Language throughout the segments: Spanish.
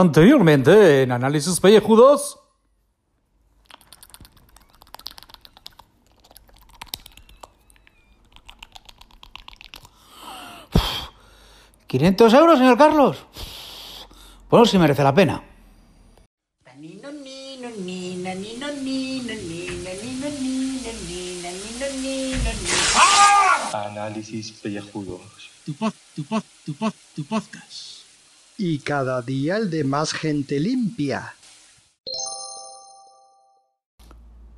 Anteriormente en Análisis Pellejudos. ¿500 euros, señor Carlos? Bueno, si merece la pena. Análisis pellejudos. Tu pod, tu pod, tu pod, tu podcast. Y cada día el de más gente limpia.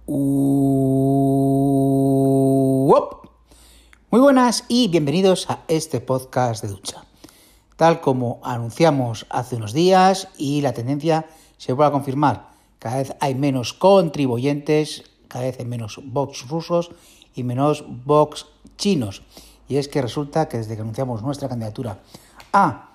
Uop. Muy buenas y bienvenidos a este podcast de ducha. Tal como anunciamos hace unos días y la tendencia se vuelve a confirmar. Cada vez hay menos contribuyentes, cada vez hay menos box rusos y menos box chinos. Y es que resulta que desde que anunciamos nuestra candidatura a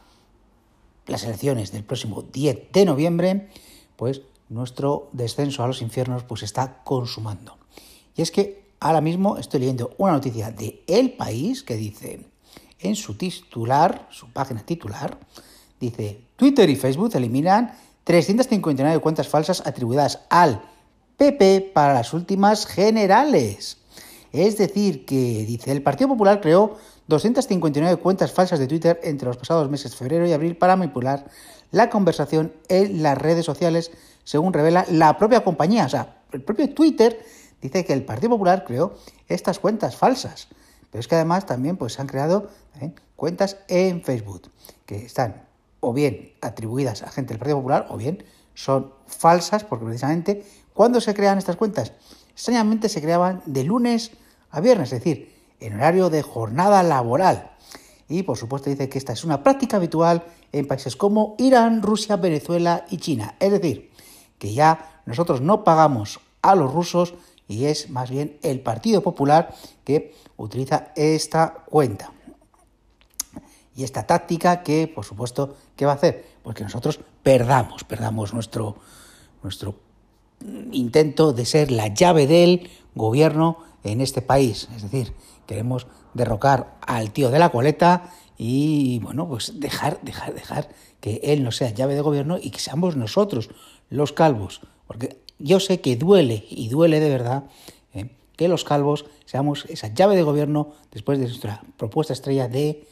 las elecciones del próximo 10 de noviembre, pues nuestro descenso a los infiernos pues está consumando. Y es que ahora mismo estoy leyendo una noticia de El País que dice en su titular, su página titular, dice Twitter y Facebook eliminan 359 cuentas falsas atribuidas al PP para las últimas generales. Es decir, que dice, el Partido Popular creó 259 cuentas falsas de Twitter entre los pasados meses febrero y abril para manipular la conversación en las redes sociales, según revela la propia compañía. O sea, el propio Twitter dice que el Partido Popular creó estas cuentas falsas. Pero es que además también pues, se han creado ¿eh? cuentas en Facebook que están o bien atribuidas a gente del Partido Popular o bien son falsas porque precisamente cuando se crean estas cuentas, extrañamente se creaban de lunes a viernes, es decir, en horario de jornada laboral. Y por supuesto dice que esta es una práctica habitual en países como Irán, Rusia, Venezuela y China. Es decir, que ya nosotros no pagamos a los rusos y es más bien el Partido Popular que utiliza esta cuenta. Y esta táctica que, por supuesto, ¿qué va a hacer? Pues que nosotros perdamos, perdamos nuestro, nuestro intento de ser la llave del gobierno en este país. Es decir, queremos derrocar al tío de la coleta y, bueno, pues dejar, dejar, dejar que él no sea llave de gobierno y que seamos nosotros los calvos. Porque yo sé que duele, y duele de verdad, ¿eh? que los calvos seamos esa llave de gobierno después de nuestra propuesta estrella de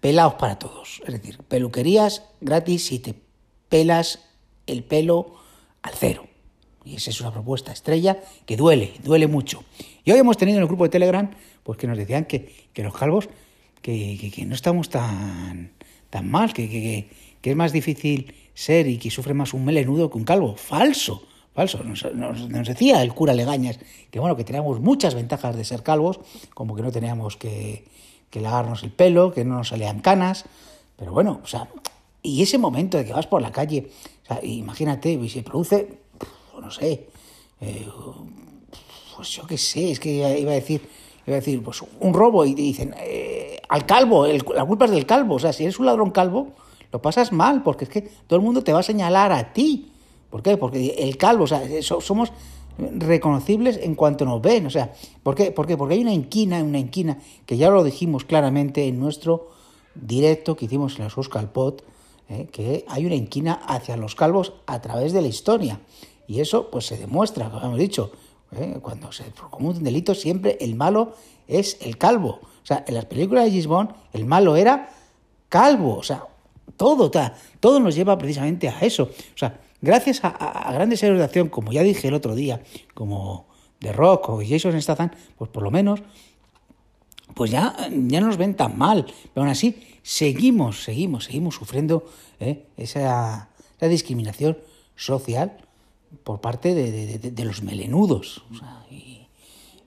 pelados para todos. Es decir, peluquerías gratis si te pelas el pelo al cero. Y esa es una propuesta estrella que duele, duele mucho. Y hoy hemos tenido en el grupo de Telegram, pues que nos decían que, que los calvos, que, que, no estamos tan, tan mal, que, es más difícil ser y que sufre más un melenudo que un calvo. Falso, falso. Nos, decía el cura Legañas que bueno, que teníamos muchas ventajas de ser calvos, como que no teníamos que, que lavarnos el pelo, que no nos salían canas. Pero bueno, o sea, y ese momento de que vas por la calle, o sea, imagínate, y se produce no sé, eh, pues yo qué sé, es que iba a decir, iba a decir, pues un robo y dicen, eh, al calvo, el, la culpa es del calvo, o sea, si eres un ladrón calvo, lo pasas mal, porque es que todo el mundo te va a señalar a ti. ¿Por qué? Porque el calvo, o sea, somos reconocibles en cuanto nos ven, o sea, ¿por qué? ¿Por qué? Porque hay una inquina, una inquina, que ya lo dijimos claramente en nuestro directo que hicimos en la Suscalpot, eh, que hay una inquina hacia los calvos a través de la historia. Y eso pues se demuestra, como hemos dicho, ¿eh? cuando se comete un delito siempre el malo es el calvo. O sea, en las películas de Gisbon el malo era calvo. O sea, todo, todo nos lleva precisamente a eso. O sea, gracias a, grandes héroes de acción, como ya dije el otro día, como The Rock o Jason Statham, pues por lo menos pues ya, ya no nos ven tan mal. Pero aún así, seguimos, seguimos, seguimos sufriendo ¿eh? esa, esa discriminación social por parte de, de, de los melenudos. O sea, y,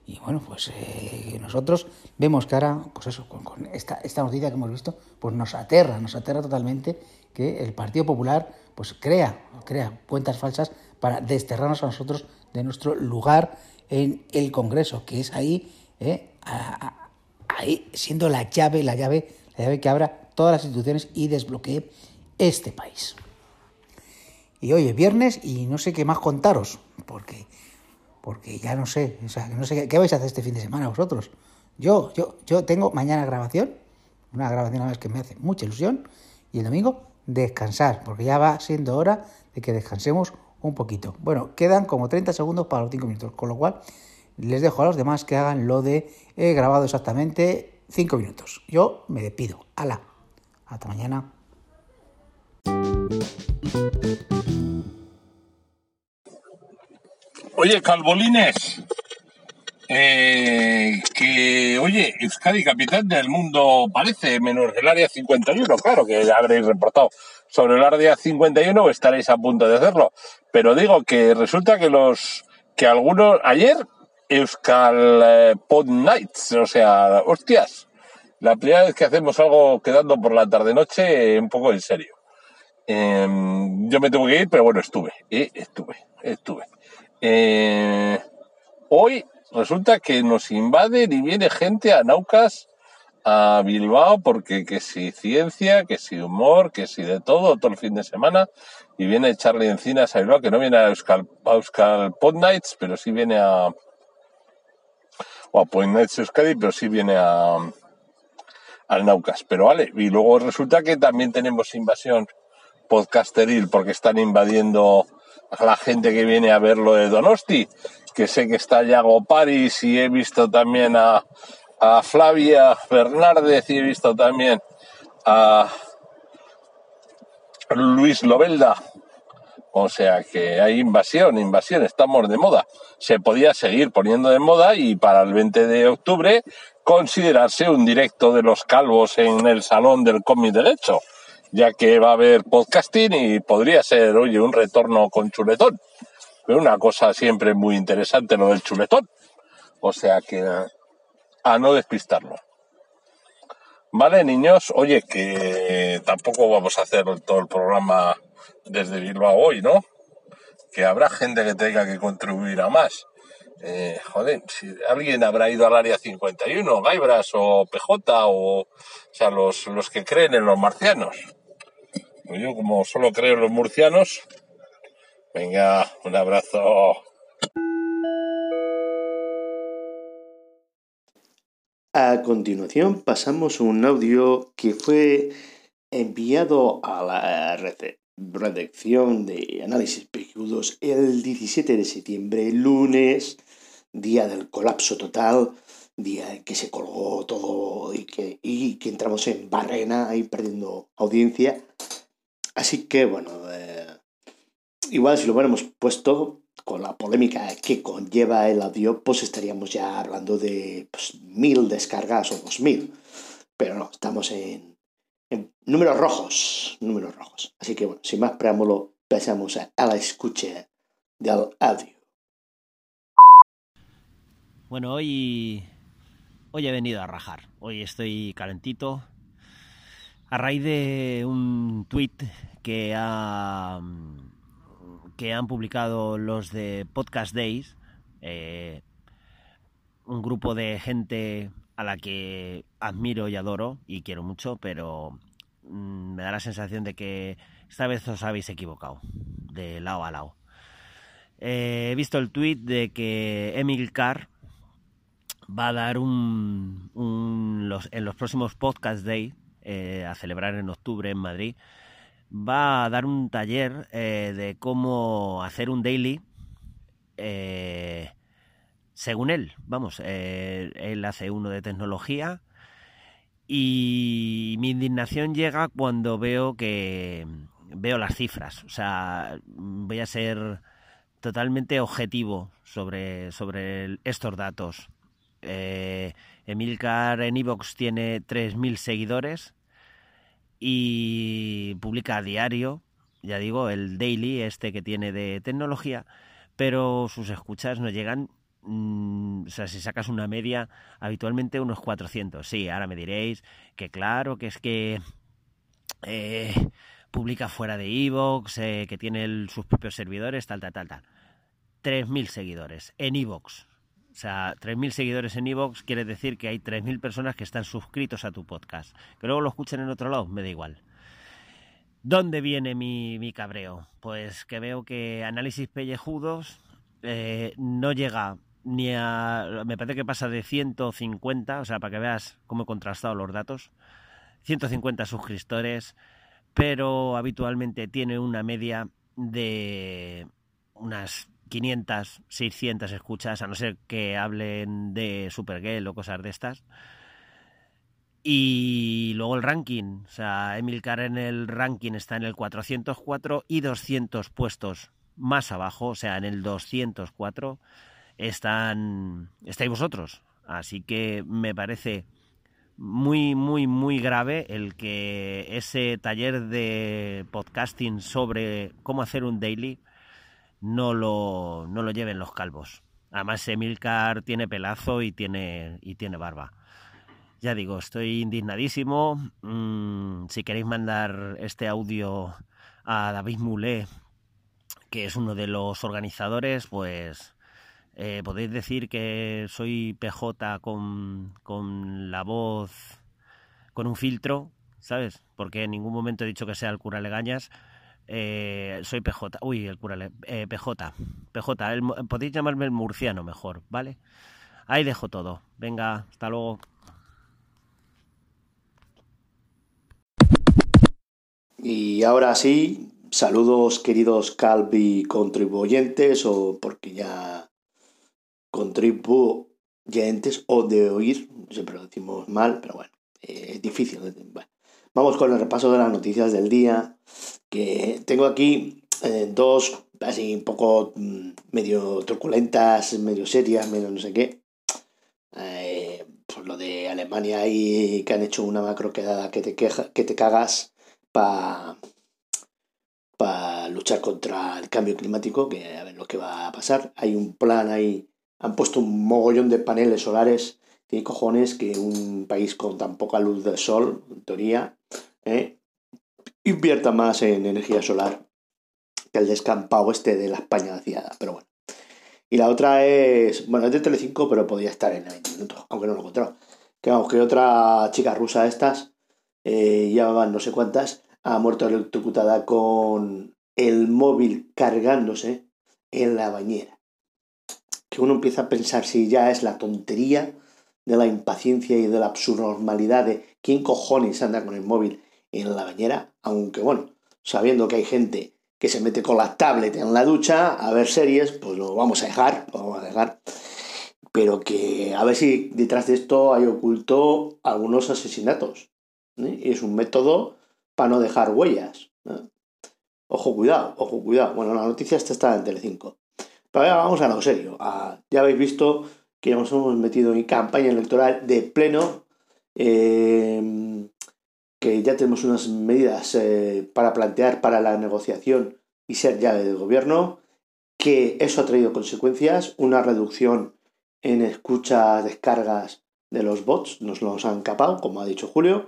y, bueno, pues eh, nosotros vemos que ahora, pues eso, con, con, esta, esta noticia que hemos visto, pues nos aterra, nos aterra totalmente que el Partido Popular pues crea, crea cuentas falsas para desterrarnos a nosotros de nuestro lugar en el Congreso, que es ahí, eh, a, a, ahí siendo la llave, la llave, la llave que abra todas las instituciones y desbloquee este país. Y hoy es viernes y no sé qué más contaros, porque, porque ya no sé, o sea, no sé qué vais a hacer este fin de semana vosotros. Yo, yo, yo tengo mañana grabación, una grabación a vez que me hace mucha ilusión, y el domingo descansar, porque ya va siendo hora de que descansemos un poquito. Bueno, quedan como 30 segundos para los 5 minutos, con lo cual les dejo a los demás que hagan lo de he grabado exactamente 5 minutos. Yo me despido. ¡Hala! Hasta mañana. Oye, Calvolines, eh, que, oye, Euskadi capitán del mundo parece, menos el área 51, claro que habréis reportado sobre el área 51 o estaréis a punto de hacerlo. Pero digo que resulta que los, que algunos, ayer, Euskal eh, Pod Nights, o sea, hostias, la primera vez que hacemos algo quedando por la tarde-noche, un poco en serio. Em, yo me tengo que ir, pero bueno, estuve, eh, estuve, estuve. Eh, hoy resulta que nos invaden y viene gente a Naucas, a Bilbao, porque que si ciencia, que si humor, que si de todo, todo el fin de semana, y viene Charlie Encinas a Bilbao, que no viene a Euskal, a Euskal pero sí viene a, o a Pod Euskadi, pero sí viene a, al Naucas. Pero vale, y luego resulta que también tenemos invasión podcasteril, porque están invadiendo a la gente que viene a ver lo de Donosti, que sé que está Yago Paris y he visto también a, a Flavia Fernández y he visto también a Luis Lobelda. O sea que hay invasión, invasión, estamos de moda. Se podía seguir poniendo de moda y para el 20 de octubre considerarse un directo de los calvos en el Salón del Cómic Derecho, ya que va a haber podcasting y podría ser, oye, un retorno con chuletón. Pero una cosa siempre muy interesante lo del chuletón. O sea que a no despistarlo. Vale, niños, oye, que tampoco vamos a hacer todo el programa desde Bilbao hoy, ¿no? Que habrá gente que tenga que contribuir a más. Eh, joder, si alguien habrá ido al área 51, Gaibras o PJ, o, o sea, los, los que creen en los marcianos. Pues yo, como solo creo en los murcianos, venga, un abrazo. A continuación pasamos un audio que fue enviado a la redacción de Análisis Peludos el 17 de septiembre, lunes, día del colapso total, día en que se colgó todo y que, y que entramos en barrena ahí perdiendo audiencia. Así que bueno, eh, igual si lo hubiéramos puesto con la polémica que conlleva el audio, pues estaríamos ya hablando de pues, mil descargas o dos mil. Pero no, estamos en, números rojos, números rojos. Así que bueno, sin más preámbulo, pasamos a, a la escucha del audio. Bueno, hoy, hoy he venido a rajar. Hoy estoy calentito. A raíz de un tuit que, ha, que han publicado los de Podcast Days, eh, un grupo de gente a la que admiro y adoro y quiero mucho, pero mm, me da la sensación de que esta vez os habéis equivocado, de lado a lado. Eh, he visto el tuit de que Emil Carr va a dar un, en los próximos Podcast Day eh, a celebrar en octubre en Madrid va a dar un taller eh, de cómo hacer un daily eh, según él. Vamos él hace uno de tecnología y mi indignación llega cuando veo que veo las cifras. O sea voy a ser totalmente objetivo sobre, sobre estos datos. Emilcar en Evox tiene 3.000 seguidores y publica a diario, ya digo, el daily este que tiene de tecnología, pero sus escuchas no llegan, mm, o sea, si sacas una media, habitualmente unos 400. Sí, ahora me diréis que claro, que es que eh, publica fuera de Evox, eh, que tiene sus propios servidores, tal, tal, tal, tal. 3.000 seguidores en Evox. O sea, 3.000 seguidores en Evox quiere decir que hay 3.000 personas que están suscritos a tu podcast. Que luego lo escuchen en otro lado, me da igual. ¿Dónde viene mi, mi cabreo? Pues que veo que Análisis Pellejudos eh, no llega ni a... Me parece que pasa de 150, o sea, para que veas cómo he contrastado los datos. 150 suscriptores, pero habitualmente tiene una media de unas 500, 600 escuchas, a no ser que hablen de Supergirl o cosas de estas. Y luego el ranking, o sea, Emilcar en el ranking está en el 404 y 200 puestos más abajo, o sea, en el 204 están estáis vosotros. Así que me parece muy, muy, muy grave el que ese taller de podcasting sobre cómo hacer un daily no lo, no lo lleven los calvos. Además, Emilcar tiene pelazo y tiene, y tiene barba. Ya digo, estoy indignadísimo. Mm, si queréis mandar este audio a David Moulet, que es uno de los organizadores, pues eh, podéis decir que soy PJ con, con la voz, con un filtro, ¿sabes? Porque en ningún momento he dicho que sea el cura Legañas. Eh, soy PJ, uy, el cura, eh, PJ, PJ, el, podéis llamarme el murciano mejor, ¿vale? Ahí dejo todo. Venga, hasta luego. Y ahora sí, saludos queridos Calvi contribuyentes o porque ya contribuyentes o de oír, siempre lo decimos mal, pero bueno, eh, es difícil. Vamos con el repaso de las noticias del día, que tengo aquí eh, dos así un poco mm, medio truculentas, medio serias, medio no sé qué. Eh, pues lo de Alemania y que han hecho una macro quedada que te, queja, que te cagas para para luchar contra el cambio climático, que a ver lo que va a pasar. Hay un plan ahí, han puesto un mogollón de paneles solares. Tiene cojones que un país con tan poca luz del sol, en teoría, ¿eh? Invierta más en energía solar que el descampado este de la España vaciada. Pero bueno. Y la otra es, bueno, es de Telecinco, pero podría estar en 20 minutos, aunque no lo he encontrado. Que vamos, que otra chica rusa de estas, eh, no sé cuántas, ha muerto electrocutada con el móvil cargándose en la bañera. Que uno empieza a pensar si ya es la tontería de la impaciencia y de la absurmalidad de quién cojones anda con el móvil en la bañera, aunque bueno, sabiendo que hay gente que se mete con la tablet en la ducha a ver series, pues lo vamos a dejar, lo vamos a dejar. Pero que a ver si detrás de esto hay oculto algunos asesinatos. ¿eh? Y es un método para no dejar huellas. Ojo, cuidado, ojo, cuidado. Bueno, la noticia esta está en Telecinco. Pero ahora vamos a lo serio. ya habéis visto que nos hemos metido en campaña electoral de pleno, em, que ya tenemos unas medidas eh, para plantear para la negociación y ser llave del gobierno, que eso ha traído consecuencias, una reducción en escuchas, descargas de los bots, nos los han capado, como ha dicho Julio,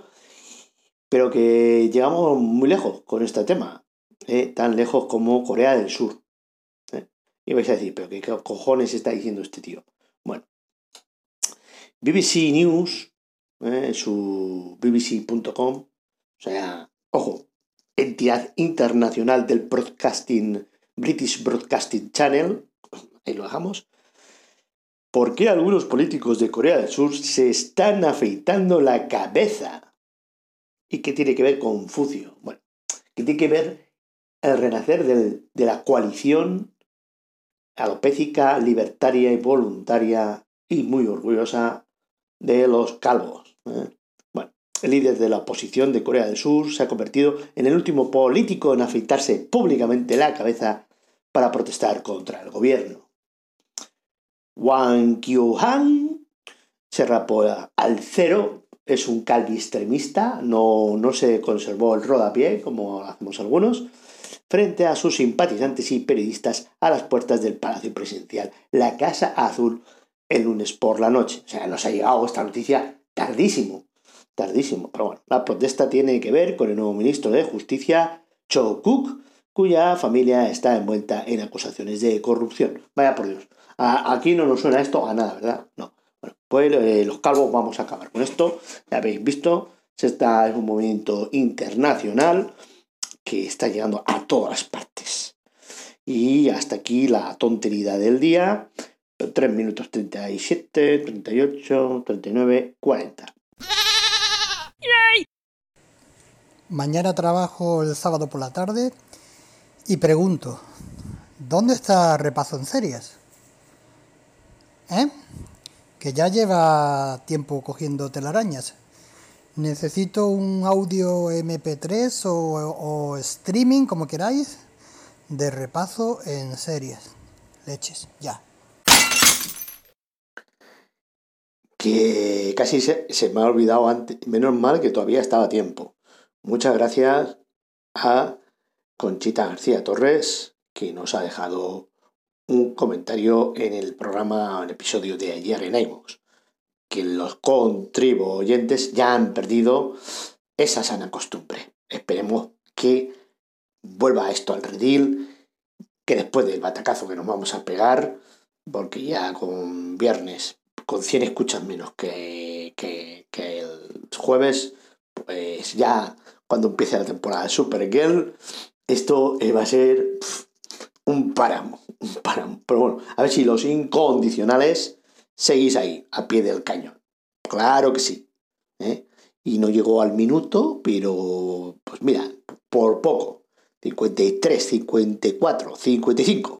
pero que llegamos muy lejos con este tema, ¿eh? tan lejos como Corea del Sur. ¿eh? Y vais a decir, pero ¿qué cojones está diciendo este tío? Bueno, BBC News, ¿eh? su bbc.com, o sea, ojo, entidad internacional del broadcasting, British Broadcasting Channel, ahí lo dejamos, ¿por qué algunos políticos de Corea del Sur se están afeitando la cabeza? ¿Y qué tiene que ver Confucio? Bueno, ¿qué tiene que ver el renacer de la coalición alopécica, libertaria y voluntaria y muy orgullosa de los calvos. ¿eh? El líder de la oposición de Corea del Sur se ha convertido en el último político en afeitarse públicamente la cabeza para protestar contra el gobierno. Wang Kyu-han se rapó al cero es un calvi extremista, no, no se conservó el rodapié, como hacemos algunos, frente a sus simpatizantes y periodistas a las puertas del Palacio Presidencial, la Casa Azul, el lunes por la noche. O sea, nos ha llegado esta noticia tardísimo, tardísimo. Pero bueno, la protesta tiene que ver con el nuevo ministro de Justicia, Cho Kuk, cuya familia está envuelta en acusaciones de corrupción. Vaya por Dios. aquí no nos suena esto a nada, ¿verdad? No. Bueno, pues eh, los calvos vamos a acabar con esto. Ya habéis visto, está es un movimiento internacional que está llegando a todas partes. Y hasta aquí la tontería del día. 3 minutos 37, 38, 39, 40. Mañana trabajo el sábado por la tarde y pregunto, ¿dónde está repaso en series? ¿Eh? Que ya lleva tiempo cogiendo telarañas. Necesito un audio MP3 o, o streaming, como queráis, de repaso en series. Leches, ya. Que casi se, se me ha olvidado antes. Menos mal que todavía estaba a tiempo. Muchas gracias a Conchita García Torres, que nos ha dejado un comentario en el programa, en el episodio de ayer en iVoox, que los contribuyentes ya han perdido esa sana costumbre. Esperemos que vuelva esto al redil, que después del batacazo que nos vamos a pegar, porque ya con viernes, con 100 escuchas menos que, que, que el jueves, pues ya cuando empiece la temporada de Supergirl, esto eh, va a ser un páramo, un páramo. Pero bueno, a ver si los incondicionales seguís ahí, a pie del cañón. Claro que sí. ¿eh? Y no llegó al minuto, pero pues mira, por poco. 53, 54, 55.